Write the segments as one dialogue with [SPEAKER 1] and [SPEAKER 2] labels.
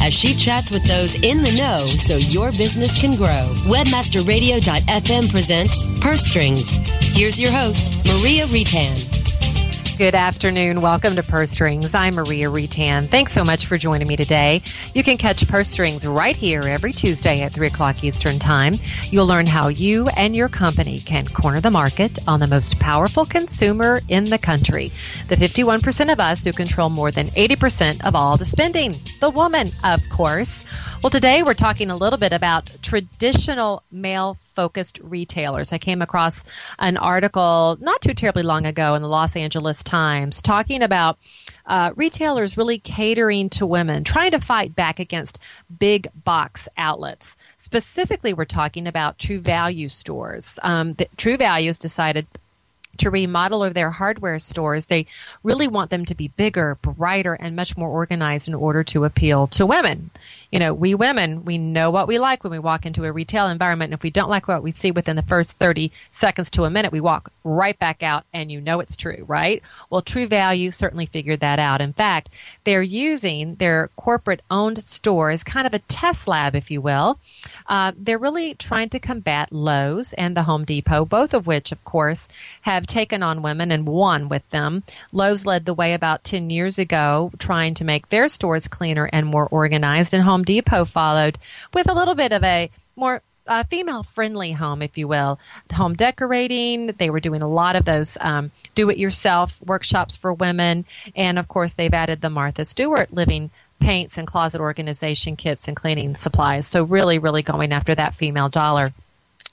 [SPEAKER 1] as she chats with those in the know so your business can grow. Webmasterradio.fm presents Purse Strings. Here's your host, Maria Retan.
[SPEAKER 2] Good afternoon. Welcome to Purse Strings. I'm Maria Retan. Thanks so much for joining me today. You can catch Purse Strings right here every Tuesday at 3 o'clock Eastern Time. You'll learn how you and your company can corner the market on the most powerful consumer in the country. The 51% of us who control more than 80% of all the spending. The woman, of course. Well, today we're talking a little bit about traditional male focused retailers. I came across an article not too terribly long ago in the Los Angeles Times talking about uh, retailers really catering to women, trying to fight back against big box outlets. Specifically, we're talking about True Value stores. Um, True Values decided to remodel their hardware stores, they really want them to be bigger, brighter, and much more organized in order to appeal to women you know, we women, we know what we like when we walk into a retail environment. And if we don't like what we see within the first 30 seconds to a minute, we walk right back out and you know it's true, right? Well, True Value certainly figured that out. In fact, they're using their corporate owned store as kind of a test lab, if you will. Uh, they're really trying to combat Lowe's and the Home Depot, both of which, of course, have taken on women and won with them. Lowe's led the way about 10 years ago, trying to make their stores cleaner and more organized, and Home Home Depot followed with a little bit of a more uh, female friendly home, if you will. Home decorating. They were doing a lot of those um, do it yourself workshops for women. And of course, they've added the Martha Stewart living paints and closet organization kits and cleaning supplies. So, really, really going after that female dollar.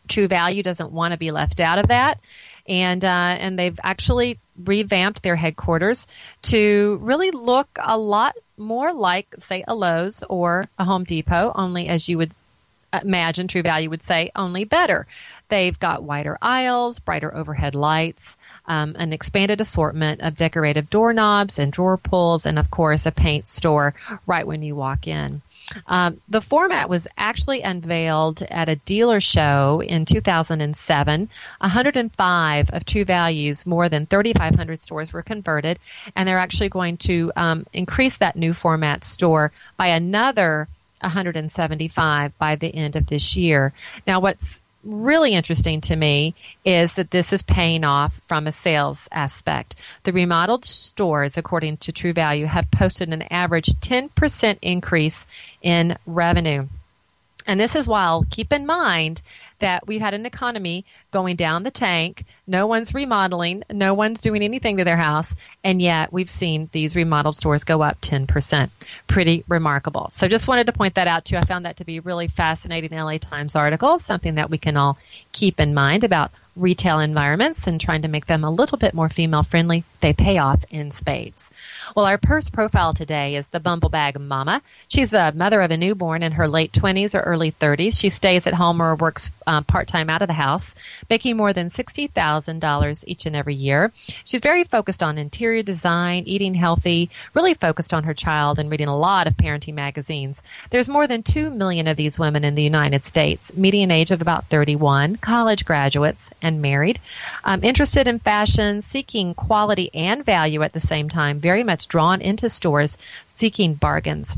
[SPEAKER 2] True Value doesn't want to be left out of that. And, uh, and they've actually revamped their headquarters to really look a lot more like, say, a Lowe's or a Home Depot, only as you would imagine True Value would say, only better. They've got wider aisles, brighter overhead lights, um, an expanded assortment of decorative doorknobs and drawer pulls, and of course, a paint store right when you walk in. Um, the format was actually unveiled at a dealer show in 2007. 105 of True Values, more than 3,500 stores were converted, and they're actually going to um, increase that new format store by another 175 by the end of this year. Now, what's really interesting to me is that this is paying off from a sales aspect. The remodeled stores, according to True Value, have posted an average 10% increase in revenue. And this is while, keep in mind that we've had an economy going down the tank. No one's remodeling. No one's doing anything to their house. And yet we've seen these remodeled stores go up 10%. Pretty remarkable. So just wanted to point that out too. I found that to be really fascinating LA Times article, something that we can all keep in mind about retail environments and trying to make them a little bit more female friendly, they pay off in spades. Well, our purse profile today is the Bumblebag Mama. She's the mother of a newborn in her late 20s or early 30s. She stays at home or works um, part time out of the house, making more than $60,000 each and every year. She's very focused on interior design, eating healthy, really focused on her child, and reading a lot of parenting magazines. There's more than 2 million of these women in the United States, median age of about 31, college graduates, and married. Um, interested in fashion, seeking quality and value at the same time, very much drawn into stores, seeking bargains.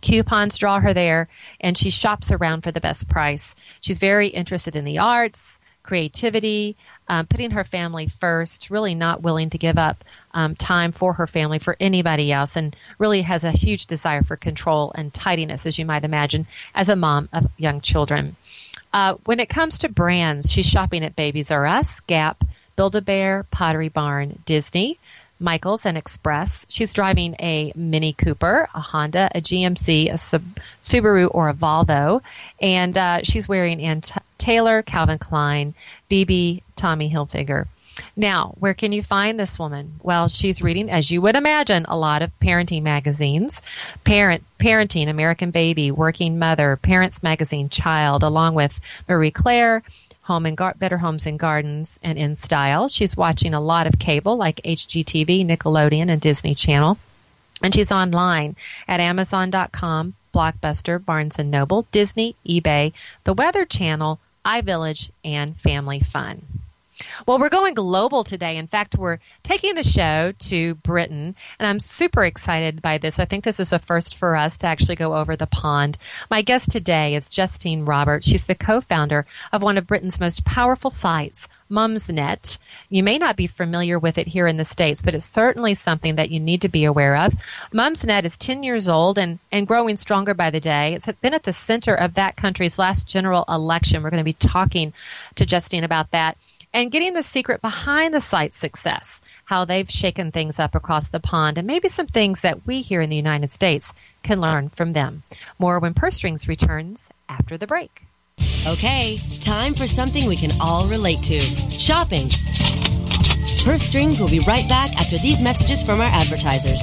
[SPEAKER 2] Coupons draw her there, and she shops around for the best price. She's very interested in the arts, creativity, um, putting her family first, really not willing to give up um, time for her family for anybody else, and really has a huge desire for control and tidiness, as you might imagine, as a mom of young children. Uh, when it comes to brands, she's shopping at Babies R Us, Gap, Build a Bear, Pottery Barn, Disney, Michaels and Express. She's driving a Mini Cooper, a Honda, a GMC, a Sub- Subaru, or a Volvo. And uh, she's wearing Ann T- Taylor, Calvin Klein, bebe, Tommy Hilfiger. Now, where can you find this woman? Well, she's reading, as you would imagine, a lot of parenting magazines. Parent, Parenting, American Baby, Working Mother, Parents Magazine, Child, along with Marie Claire, Home and Gar- Better Homes and Gardens, and In Style. She's watching a lot of cable like HGTV, Nickelodeon, and Disney Channel. And she's online at Amazon.com, Blockbuster, Barnes Noble, Disney, eBay, The Weather Channel, iVillage, and Family Fun. Well, we're going global today. In fact, we're taking the show to Britain, and I'm super excited by this. I think this is a first for us to actually go over the pond. My guest today is Justine Roberts. She's the co founder of one of Britain's most powerful sites, Mumsnet. You may not be familiar with it here in the States, but it's certainly something that you need to be aware of. Mumsnet is 10 years old and, and growing stronger by the day. It's been at the center of that country's last general election. We're going to be talking to Justine about that and getting the secret behind the site's success, how they've shaken things up across the pond, and maybe some things that we here in the United States can learn from them. More when Purse Strings returns after the break.
[SPEAKER 1] Okay, time for something we can all relate to shopping. Purse Strings will be right back after these messages from our advertisers.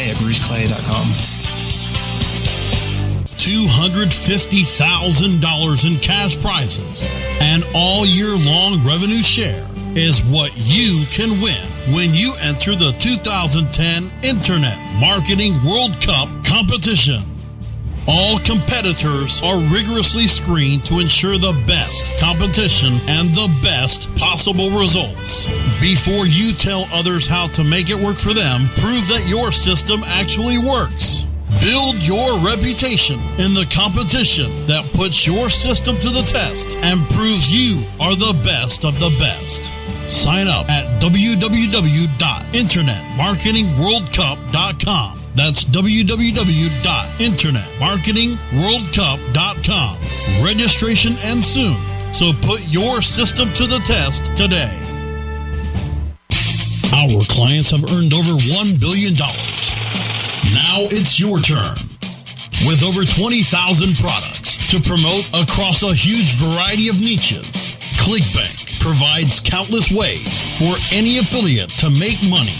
[SPEAKER 3] at bruceclay.com.
[SPEAKER 4] $250,000 in cash prizes and all year long revenue share is what you can win when you enter the 2010 Internet Marketing World Cup competition. All competitors are rigorously screened to ensure the best competition and the best possible results. Before you tell others how to make it work for them, prove that your system actually works. Build your reputation in the competition that puts your system to the test and proves you are the best of the best. Sign up at www.internetmarketingworldcup.com. That's www.internetmarketingworldcup.com. Registration ends soon, so put your system to the test today. Our clients have earned over $1 billion. Now it's your turn. With over 20,000 products to promote across a huge variety of niches, ClickBank provides countless ways for any affiliate to make money.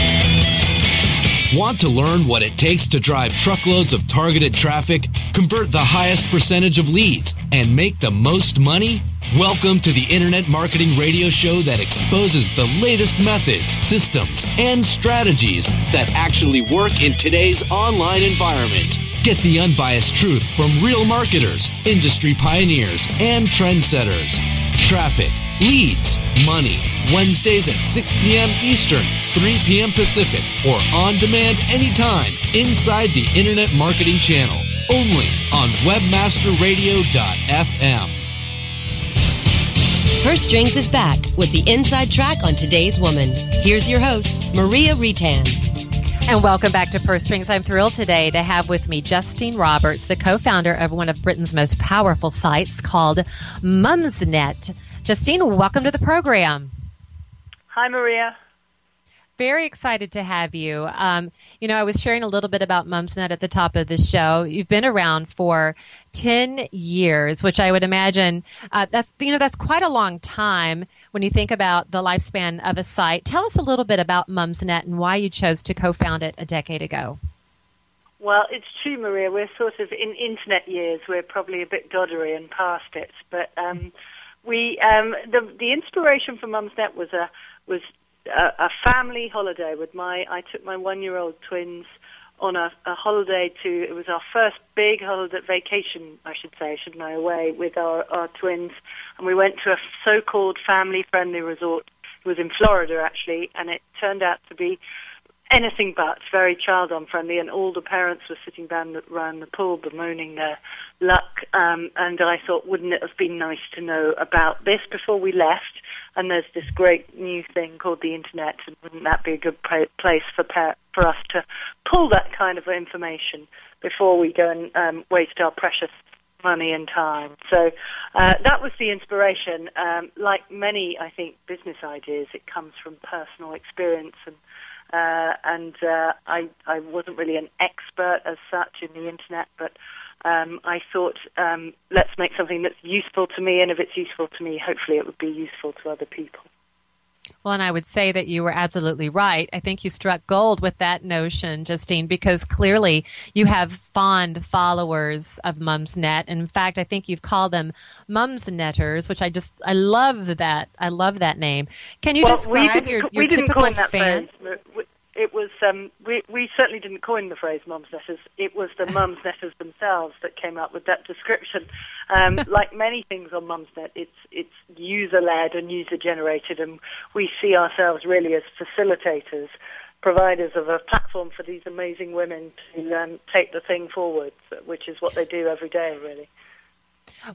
[SPEAKER 5] Want to learn what it takes to drive truckloads of targeted traffic, convert the highest percentage of leads, and make the most money? Welcome to the Internet Marketing Radio Show that exposes the latest methods, systems, and strategies that actually work in today's online environment. Get the unbiased truth from real marketers, industry pioneers, and trendsetters. Traffic, leads, money. Wednesdays at 6 p.m. Eastern, 3 p.m. Pacific, or on demand anytime inside the Internet Marketing Channel. Only on WebmasterRadio.fm.
[SPEAKER 1] Purse Strings is back with the inside track on today's woman. Here's your host, Maria Retan.
[SPEAKER 2] And welcome back to Purse Strings. I'm thrilled today to have with me Justine Roberts, the co-founder of one of Britain's most powerful sites called Mumsnet. Justine, welcome to the program.
[SPEAKER 6] Hi, Maria.
[SPEAKER 2] very excited to have you. Um, you know, I was sharing a little bit about Mumsnet at the top of the show. You've been around for 10 years, which I would imagine uh, that's, you know, that's quite a long time when you think about the lifespan of a site. Tell us a little bit about Mumsnet and why you chose to co-found it a decade ago.
[SPEAKER 6] Well, it's true, Maria. We're sort of in internet years. We're probably a bit doddery and past it, but um, we um, the the inspiration for Mumsnet was a was a, a family holiday with my. I took my one year old twins on a, a holiday to. It was our first big holiday vacation, I should say, shouldn't I? Away with our our twins, and we went to a so-called family-friendly resort. It was in Florida actually, and it turned out to be anything but very child unfriendly and all the parents were sitting down around the pool bemoaning their luck um, and I thought wouldn't it have been nice to know about this before we left and there's this great new thing called the internet, and wouldn't that be a good place for par- for us to pull that kind of information before we go and um, waste our precious money and time? So uh, that was the inspiration. Um, like many, I think, business ideas, it comes from personal experience and. Uh, and uh, I, I wasn't really an expert as such in the internet, but um, I thought, um, let's make something that's useful to me, and if it's useful to me, hopefully it would be useful to other people.
[SPEAKER 2] Well, and I would say that you were absolutely right. I think you struck gold with that notion, Justine, because clearly you have fond followers of Mumsnet. In fact, I think you've called them Mumsnetters, which I just I love that. I love that name. Can you
[SPEAKER 6] well,
[SPEAKER 2] describe your, your typical fan?
[SPEAKER 6] Phrase it was um, we we certainly didn't coin the phrase mumsnetters. It was the mumsnetters themselves that came up with that description. Um, like many things on Mumsnet, it's it's user led and user generated, and we see ourselves really as facilitators, providers of a platform for these amazing women to um, take the thing forward, which is what they do every day, really.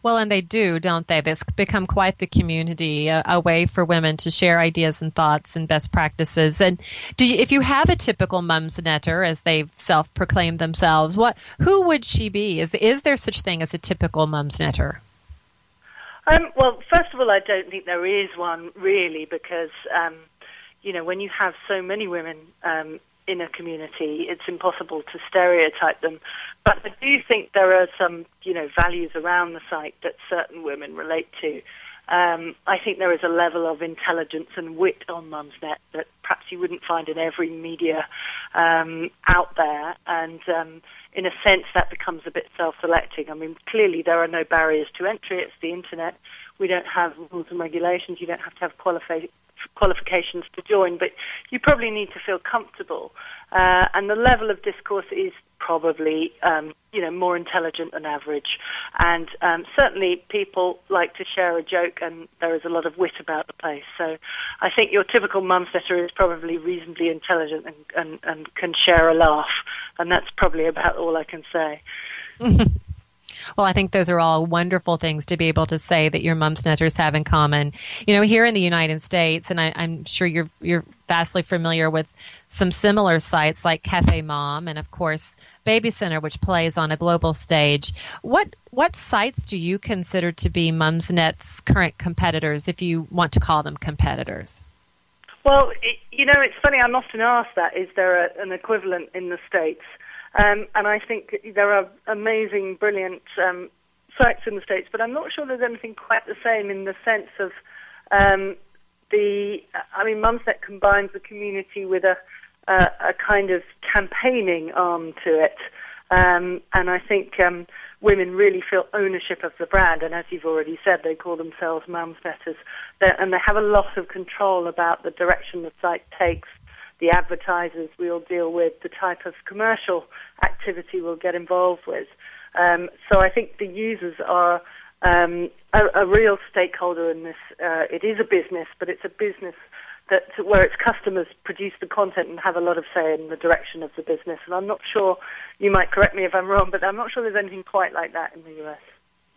[SPEAKER 2] Well, and they do, don't they? It's become quite the community, a, a, way for women to share ideas and thoughts and best practices. And do you, if you have a typical mumsnetter, as they've self-proclaimed themselves, what who would she be? Is is there such thing as a typical mumsnetter?
[SPEAKER 6] Um, well, first of all, I don't think there is one really, because um, you know when you have so many women um, in a community, it's impossible to stereotype them. But I do think there are some, you know, values around the site that certain women relate to. Um, I think there is a level of intelligence and wit on Mumsnet that perhaps you wouldn't find in every media um, out there, and um, in a sense that becomes a bit self-selecting. I mean, clearly there are no barriers to entry. It's the internet. We don't have rules and regulations. You don't have to have qualifi- qualifications to join, but you probably need to feel comfortable. Uh, and the level of discourse is probably um, you know more intelligent than average, and um, certainly people like to share a joke, and there is a lot of wit about the place. So I think your typical mumsnetter is probably reasonably intelligent and, and, and can share a laugh, and that's probably about all I can say.
[SPEAKER 2] Well, I think those are all wonderful things to be able to say that your mumsnetters have in common. You know, here in the United States, and I, am sure you're you're vastly familiar with some similar sites like Cafe Mom and of course Baby Center, which plays on a global stage. What what sites do you consider to be Mumsnet's current competitors, if you want to call them competitors?
[SPEAKER 6] Well, it, you know, it's funny. I'm often asked that: is there a, an equivalent in the states? Um, and I think there are amazing, brilliant um, sites in the States, but I'm not sure there's anything quite the same in the sense of um, the, I mean, Mumsnet combines the community with a, a, a kind of campaigning arm to it. Um, and I think um, women really feel ownership of the brand. And as you've already said, they call themselves Mumsnetters. And they have a lot of control about the direction the site takes the advertisers we'll deal with, the type of commercial activity we'll get involved with. Um, so I think the users are um, a, a, real stakeholder in this. Uh, it is a business, but it's a business that where its customers produce the content and have a lot of say in the direction of the business. And I'm not sure, you might correct me if I'm wrong, but I'm not sure there's anything quite like that in the US.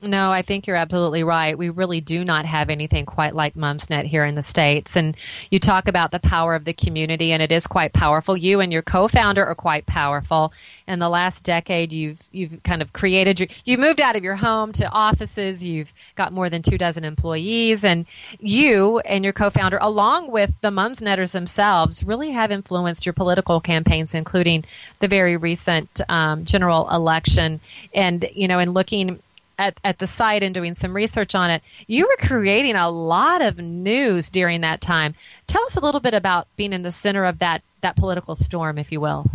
[SPEAKER 2] No, I think you're absolutely right. We really do not have anything quite like Mumsnet here in the States. And you talk about the power of the community, and it is quite powerful. You and your co-founder are quite powerful. In the last decade, you've you've kind of created your, you moved out of your home to offices. You've got more than two dozen employees, and you and your co-founder, along with the Mumsnetters themselves, really have influenced your political campaigns, including the very recent um, general election. And you know, in looking at, at the site and doing some research on it, you were creating a lot of news during that time. Tell us a little bit about being in the center of that, that political storm, if you will.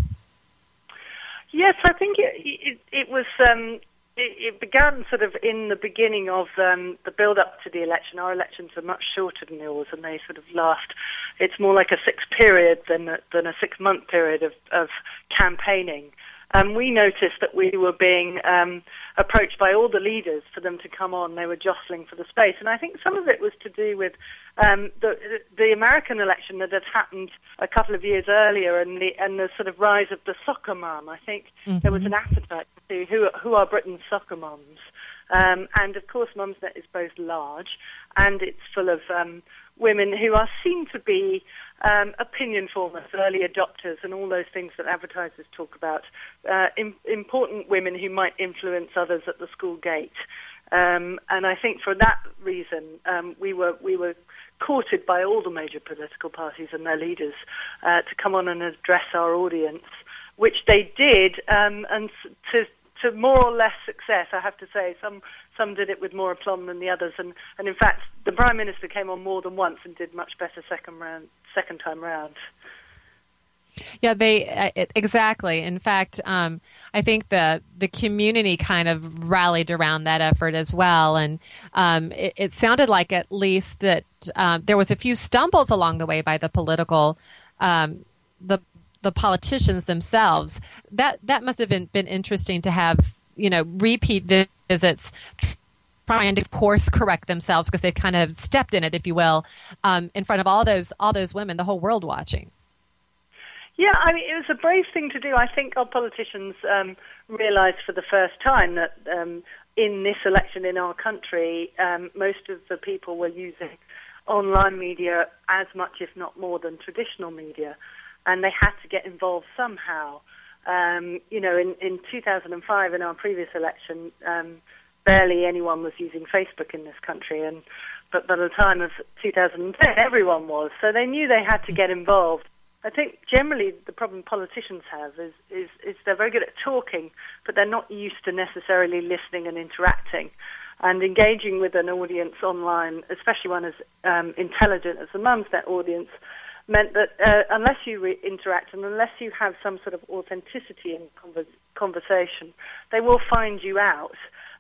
[SPEAKER 6] Yes, I think it, it, it was. Um, it, it, began sort of in the beginning of um, the build-up to the election. Our elections are much shorter than yours, and they sort of last. It's more like a six period than a, than a six-month period of, of campaigning. And we noticed that we were being um, approached by all the leaders for them to come on. They were jostling for the space, and I think some of it was to do with um, the the American election that had happened a couple of years earlier, and the and the sort of rise of the soccer mom. I think mm-hmm. there was an appetite to see who who are Britain's soccer moms, um, and of course, Mumsnet is both large and it's full of um, women who are seen to be um, opinion formers, early adopters, and all those things that advertisers talk about. Uh, Im- important women who might influence others at the school gate. Um, and I think for that reason, um, we were we were courted by all the major political parties and their leaders uh, to come on and address our audience, which they did, um, and to to more or less success. I have to say, some some did it with more aplomb than the others, and, and in fact, the prime minister came on more than once and did much better second round, second time round.
[SPEAKER 2] Yeah, they uh, exactly. In fact, um, I think the the community kind of rallied around that effort as well, and um, it, it, sounded like at least that um, there was a few stumbles along the way by the political um, the the politicians themselves. That that must have been, been interesting to have you know repeat visits trying to of course correct themselves because they kind of stepped in it, if you will, um, in front of all those all those women, the whole world watching.
[SPEAKER 6] Yeah, I mean, it was a brave thing to do. I think our politicians um, realised for the first time that um, in this election in our country, um, most of the people were using online media as much, if not more, than traditional media, and they had to get involved somehow. Um, you know, in, in 2005, in our previous election, um, barely anyone was using Facebook in this country, and but by the time of 2010, everyone was. So they knew they had to get involved. I think generally the problem politicians have is, is, is they're very good at talking, but they're not used to necessarily listening and interacting. And engaging with an audience online, especially one as um, intelligent as the Mumsnet audience, meant that uh, unless you re- interact and unless you have some sort of authenticity in conver- conversation, they will find you out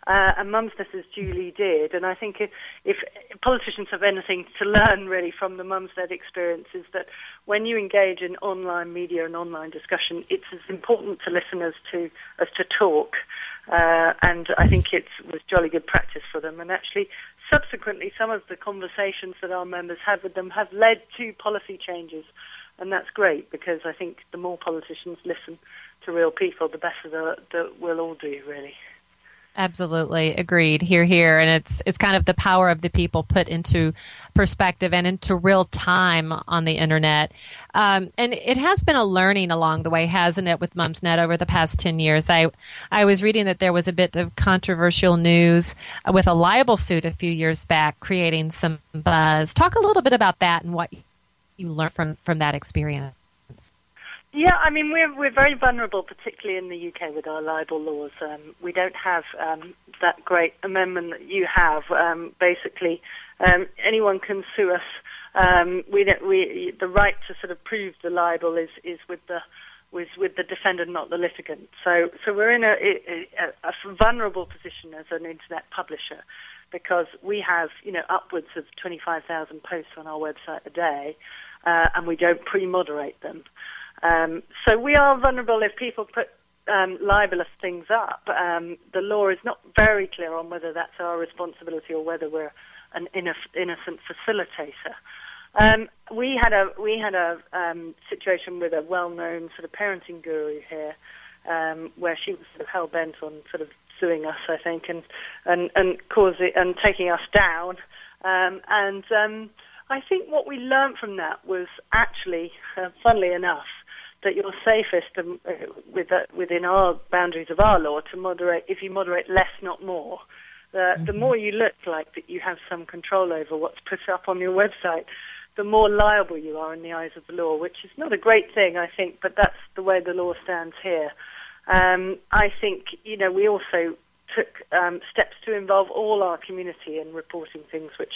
[SPEAKER 6] uh, and Mumsnet as Julie did. And I think if, if, politicians have anything to learn really from the Mumsnet experience is that when you engage in online media and online discussion, it's as important to listen as to as to talk. Uh, and I think it was jolly good practice for them. And actually, subsequently, some of the conversations that our members had with them have led to policy changes. And that's great because I think the more politicians listen to real people, the better the we'll all do, really.
[SPEAKER 2] Absolutely agreed. Here, here, and it's it's kind of the power of the people put into perspective and into real time on the internet. Um, and it has been a learning along the way, hasn't it, with Mumsnet over the past ten years? I I was reading that there was a bit of controversial news with a libel suit a few years back, creating some buzz. Talk a little bit about that and what you learned from from that experience.
[SPEAKER 6] Yeah, I mean we're we're very vulnerable, particularly in the UK with our libel laws. Um, we don't have um, that great amendment that you have. Um, basically, um, anyone can sue us. Um, we don't, we the right to sort of prove the libel is is with the with with the defendant, not the litigant. So so we're in a, a, a vulnerable position as an internet publisher because we have you know upwards of 25,000 posts on our website a day, uh, and we don't pre-moderate them. Um, so we are vulnerable if people put um, libelous things up. Um, the law is not very clear on whether that's our responsibility or whether we're an innocent facilitator. Um, we had a we had a um, situation with a well-known sort of parenting guru here, um, where she was sort of hell bent on sort of suing us, I think, and and and causing and taking us down. Um, and I think what we learned from that was actually, uh, funnily enough, that you're safest uh, with, uh, within our boundaries of our law to moderate if you moderate less, not more. Mm-hmm. The more you look like that you have some control over what's put up on your website, the more liable you are in the eyes of the law, which is not a great thing, I think, but that's the way the law stands here. Um, I think, you know, we also took um, steps to involve all our community in reporting things which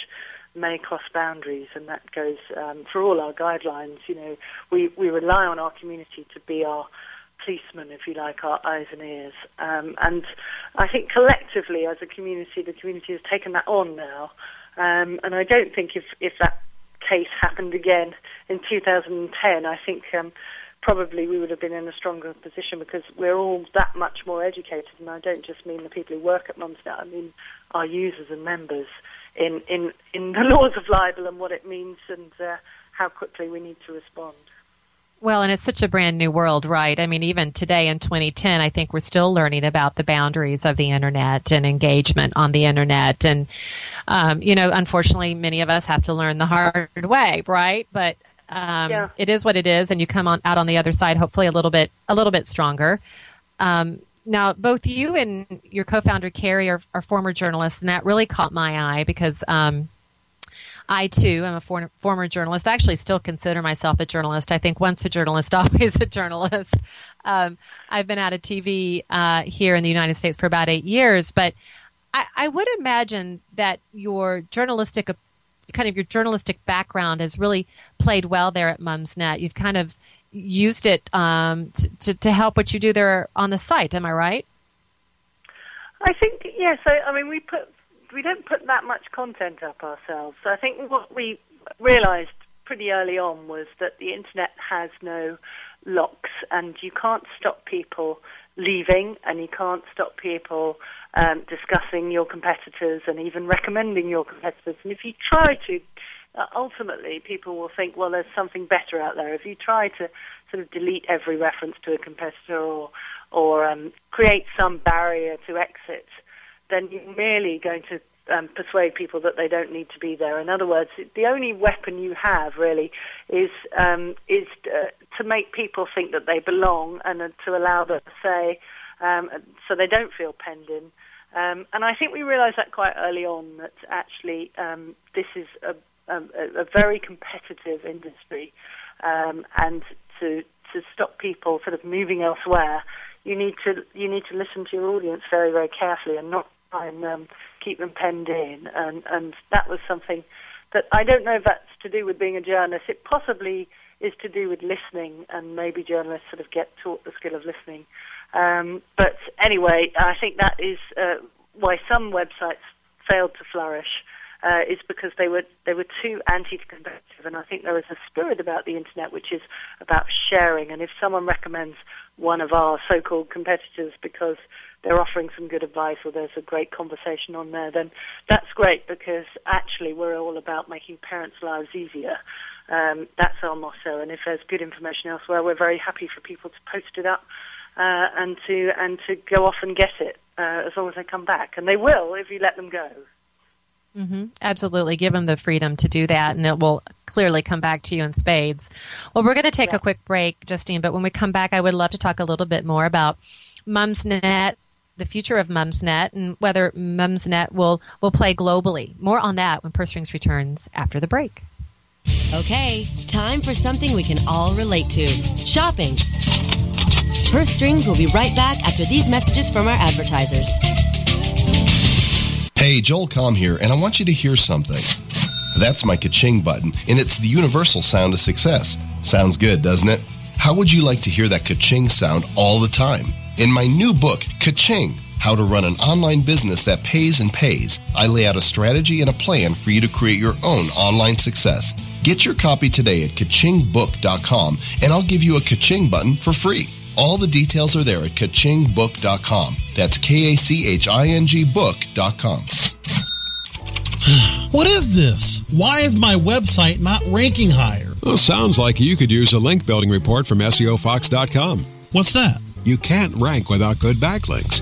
[SPEAKER 6] may cross boundaries, and that goes um, for all our guidelines. You know, we, we rely on our community to be our policemen, if you like, our eyes and ears. Um, and I think collectively, as a community, the community has taken that on now. Um, and I don't think if, if that case happened again in 2010, I think um, probably we would have been in a stronger position because we're all that much more educated. And I don't just mean the people who work at Mumsnet, I mean our users and members in, in, in the laws of libel and what it means and uh, how quickly we need to respond.
[SPEAKER 2] Well, and it's such a brand new world, right? I mean, even today in 2010, I think we're still learning about the boundaries of the internet and engagement on the internet. And, um, you know, unfortunately, many of us have to learn the hard way, right? But um, yeah. it is what it is, and you come on out on the other side, hopefully a little bit a little bit stronger. Um, now, both you and your co-founder Carrie are, are, former journalists, and that really caught my eye because um, I too am a for- former journalist. I actually still consider myself a journalist. I think once a journalist, always a journalist. Um, I've been out of TV uh, here in the United States for about eight years, but I, I would imagine that your journalistic kind of your journalistic background has really played well there at Mumsnet. You've kind of used it um, to, to, help what you do there on the site. Am I right?
[SPEAKER 6] I think yes. I, I mean, we put we don't put that much content up ourselves. So I think what we realised pretty early on was that the internet has no locks, and you can't stop people leaving, and you can't stop people um, discussing your competitors and even recommending your competitors. And if you try to, uh, ultimately, people will think, well, there's something better out there. If you try to sort of delete every reference to a competitor or or um, create some barrier to exit, then you're merely going to um, persuade people that they don't need to be there. In other words, the only weapon you have really is um, is uh, to make people think that they belong and uh, to allow them to say, um, so they don't feel penned in. Um, and I think we realised that quite early on that actually um, this is a, a, a, very competitive industry, um, and to to stop people sort of moving elsewhere, you need to you need to listen to your audience very very carefully and not try and um, keep them penned in. And and that was something that I don't know if that's to do with being a journalist. It possibly is to do with listening, and maybe journalists sort of get taught the skill of listening. Um, but anyway, I think that is uh, why some websites failed to flourish. Uh, is because they were they were too anti-competitive, and I think there is a spirit about the internet which is about sharing. And if someone recommends one of our so-called competitors because they're offering some good advice or there's a great conversation on there, then that's great because actually we're all about making parents' lives easier. Um, that's our motto, and if there's good information elsewhere, we're very happy for people to post it up uh, and to and to go off and get it uh, as long as they come back, and they will if you let them go.
[SPEAKER 2] Mm-hmm. Absolutely. Give them the freedom to do that, and it will clearly come back to you in spades. Well, we're going to take yeah. a quick break, Justine, but when we come back, I would love to talk a little bit more about Mumsnet, the future of Mumsnet, and whether Mumsnet will, will play globally. More on that when Purse Strings returns after the break.
[SPEAKER 1] Okay, time for something we can all relate to shopping. Purse Strings will be right back after these messages from our advertisers.
[SPEAKER 7] Hey, Joel Comm here, and I want you to hear something. That's my ka-ching button, and it's the universal sound of success. Sounds good, doesn't it? How would you like to hear that ka-ching sound all the time? In my new book, Ka-ching, How to Run an Online Business That Pays and Pays, I lay out a strategy and a plan for you to create your own online success. Get your copy today at kachingbook.com, and I'll give you a ka-ching button for free. All the details are there at kachingbook.com. That's K A C H I N G book.com.
[SPEAKER 4] what is this? Why is my website not ranking higher?
[SPEAKER 8] Well, sounds like you could use a link building report from SEOFox.com.
[SPEAKER 4] What's that?
[SPEAKER 8] You can't rank without good backlinks.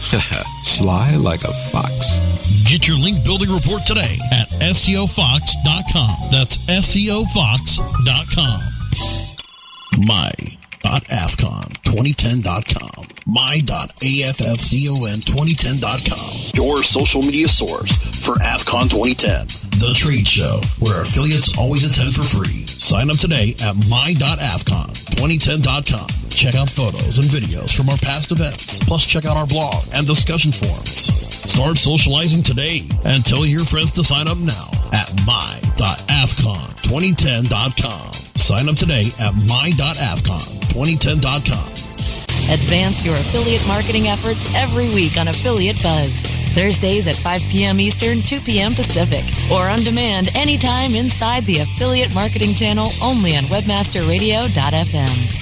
[SPEAKER 8] Sly like a fox.
[SPEAKER 4] Get your link building report today at SEOFox.com. That's SEOFox.com. My.AFCON2010.com. My.AFFCON2010.com. Your social media source for AFCON 2010. The trade show where affiliates always attend for free. Sign up today at my.afcon2010.com. Check out photos and videos from our past events. Plus, check out our blog and discussion forums. Start socializing today and tell your friends to sign up now at my.afcon2010.com. Sign up today at my.afcon2010.com.
[SPEAKER 9] Advance your affiliate marketing efforts every week on Affiliate Buzz. Thursdays at 5 p.m. Eastern, 2 p.m. Pacific, or on demand anytime inside the Affiliate Marketing Channel only on WebmasterRadio.fm.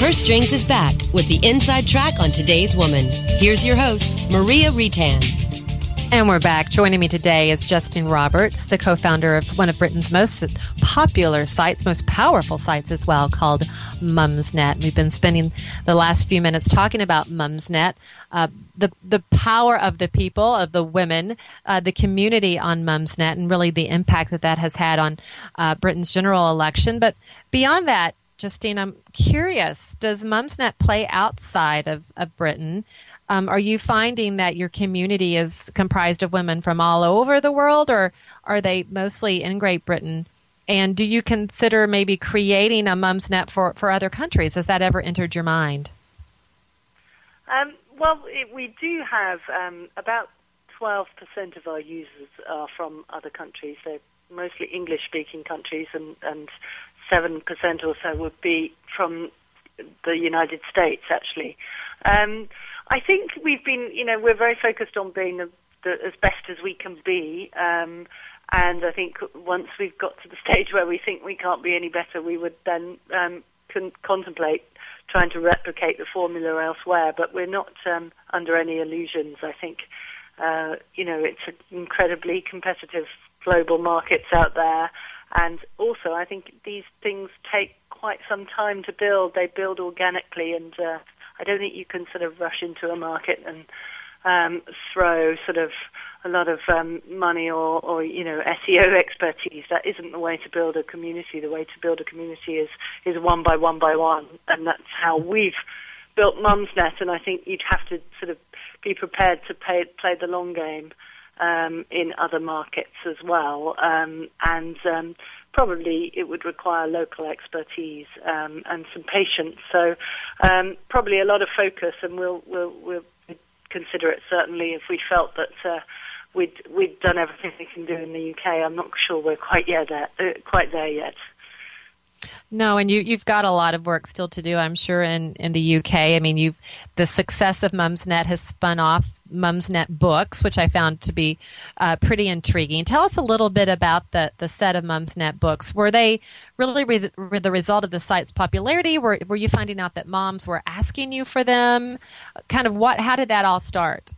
[SPEAKER 1] Her Strings is back with the inside track on today's woman. Here's your host, Maria Retan.
[SPEAKER 2] And we're back. Joining me today is Justine Roberts, the co-founder of one of Britain's most popular sites, most powerful sites as well, called Mumsnet. We've been spending the last few minutes talking about Mumsnet, uh, the the power of the people, of the women, uh, the community on Mumsnet, and really the impact that that has had on uh, Britain's general election. But beyond that, Justine, I'm curious, does Mumsnet play outside of, of Britain? Um, are you finding that your community is comprised of women from all over the world, or are they mostly in Great Britain? And do you consider maybe creating a Mumsnet for, for other countries? Has that ever entered your mind?
[SPEAKER 6] Um, well, it, we do have um, about 12% of our users are from other countries. They're mostly English speaking countries, and, and 7% or so would be from the United States, actually. Um, I think we've been, you know, we're very focused on being the, the, as best as we can be. Um, and I think once we've got to the stage where we think we can't be any better, we would then um, con- contemplate trying to replicate the formula elsewhere. But we're not um, under any illusions. I think, uh, you know, it's an incredibly competitive global markets out there. And also, I think these things take quite some time to build. They build organically, and uh, I don't think you can sort of rush into a market and um, throw sort of a lot of um, money or, or you know SEO expertise. That isn't the way to build a community. The way to build a community is is one by one by one, and that's how we've built Mumsnet. And I think you'd have to sort of be prepared to pay, play the long game um, in other markets as well, um, and um, probably it would require local expertise um, and some patience. So um, probably a lot of focus, and we'll, we'll, we'll consider it certainly if we felt that uh, we'd we'd done everything we can do in the UK. I'm not sure we're quite yet there, uh, quite there yet.
[SPEAKER 2] No, and you you've got a lot of work still to do, I'm sure, in, in the UK. I mean, you've the success of Mumsnet has spun off Mumsnet books, which I found to be uh, pretty intriguing. Tell us a little bit about the, the set of Mumsnet books. Were they really re- re- the result of the site's popularity? Were were you finding out that moms were asking you for them? Kind of what? How did that all start?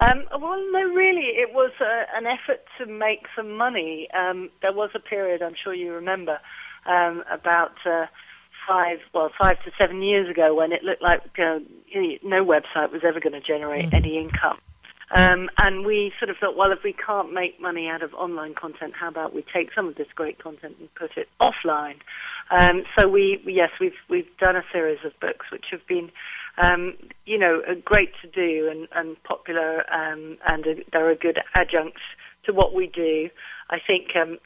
[SPEAKER 6] Um, well, no, really, it was uh, an effort to make some money. Um, there was a period, I'm sure you remember, um, about uh, five, well, five to seven years ago when it looked like uh, no website was ever going to generate mm-hmm. any income. Um, and we sort of thought, well, if we can't make money out of online content, how about we take some of this great content and put it offline? Um, so we, yes, we've we've done a series of books which have been, um, you know, great to do and, and popular, um, and a, they're a good adjunct to what we do. I think um,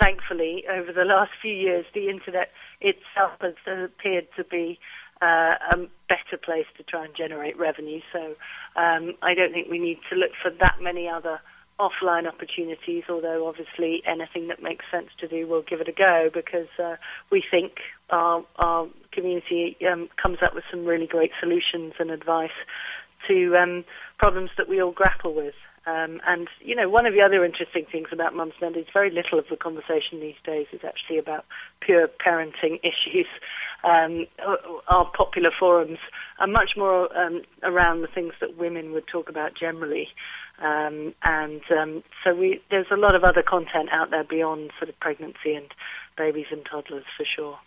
[SPEAKER 6] thankfully, over the last few years, the internet itself has appeared to be uh, a better place to try and generate revenue. So um, I don't think we need to look for that many other offline opportunities, although obviously anything that makes sense to do, we'll give it a go because uh, we think our, our community um, comes up with some really great solutions and advice to um, problems that we all grapple with. Um, and, you know, one of the other interesting things about Mum's Mumsnet is very little of the conversation these days is actually about pure parenting issues. Um, our popular forums are much more um, around the things that women would talk about generally. Um, and um, so we, there's a lot of other content out there beyond sort of pregnancy and babies and toddlers for sure.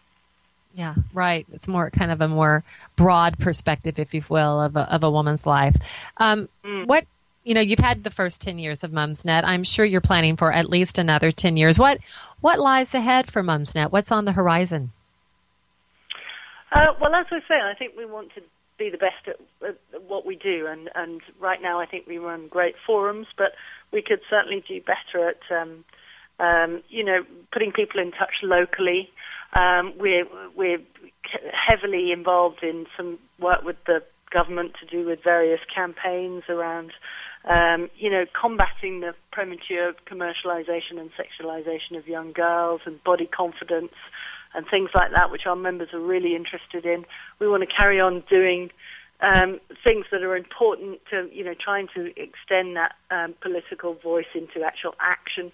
[SPEAKER 2] Yeah, right. It's more kind of a more broad perspective, if you will, of a, of a woman's life. Um, mm. What you know, you've had the first ten years of Mumsnet. I'm sure you're planning for at least another ten years. What what lies ahead for Mumsnet? What's on the horizon?
[SPEAKER 6] Uh, well, as I say, I think we want to be the best at, at, what we do, and and right now I think we run great forums, but we could certainly do better at. Um, um, you know, putting people in touch locally, um, we're we're heavily involved in some work with the government to do with various campaigns around, um, you know, combating the premature commercialization and sexualization of young girls and body confidence and things like that, which our members are really interested in. We want to carry on doing um, things that are important to, you know, trying to extend that um, political voice into actual action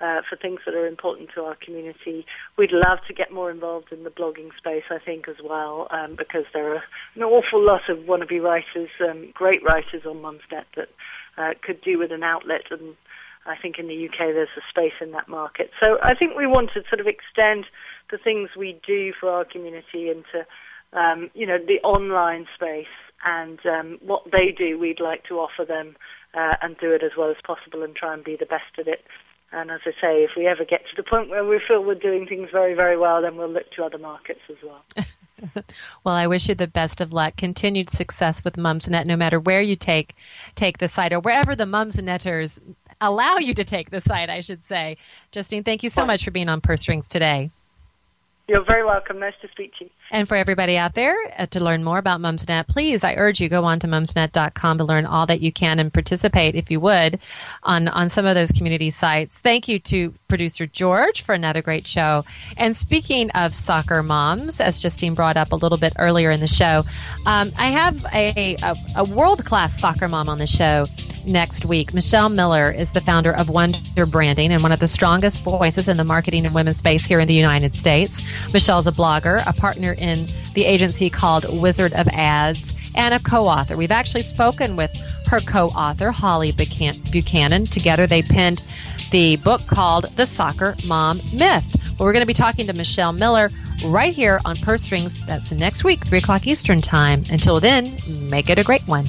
[SPEAKER 6] uh, for things that are important to our community. We'd love to get more involved in the blogging space, I think, as well, um, because there are an awful lot of wannabe writers, um, great writers on Mumsnet that uh, could do with an outlet, and I think in the UK there's a space in that market. So I think we want to sort of extend the things we do for our community into, um, you know, the online space and um, what they do, we'd like to offer them uh, and do it as well as possible and try and be the best at it. And as I say, if we ever get to the point where we feel we're doing things very, very well, then we'll look to other markets as well.
[SPEAKER 2] well, I wish you the best of luck, continued success with Mumsnet, no matter where you take take the site or wherever the Mumsnetters allow you to take the site, I should say. Justine, thank you so much for being on Purse Strings today.
[SPEAKER 6] You're very welcome. Nice to speak to you.
[SPEAKER 2] And for everybody out there uh, to learn more about Mumsnet, please, I urge you go on to mumsnet.com to learn all that you can and participate, if you would, on, on some of those community sites. Thank you to producer George for another great show. And speaking of soccer moms, as Justine brought up a little bit earlier in the show, um, I have a, a, a world class soccer mom on the show next week. Michelle Miller is the founder of Wonder Branding and one of the strongest voices in the marketing and women's space here in the United States. Michelle's a blogger, a partner in the agency called Wizard of Ads, and a co author. We've actually spoken with her co author, Holly Buchanan. Together, they penned the book called The Soccer Mom Myth. Well, we're going to be talking to Michelle Miller right here on Purse Strings. That's next week, 3 o'clock Eastern Time. Until then, make it a great one.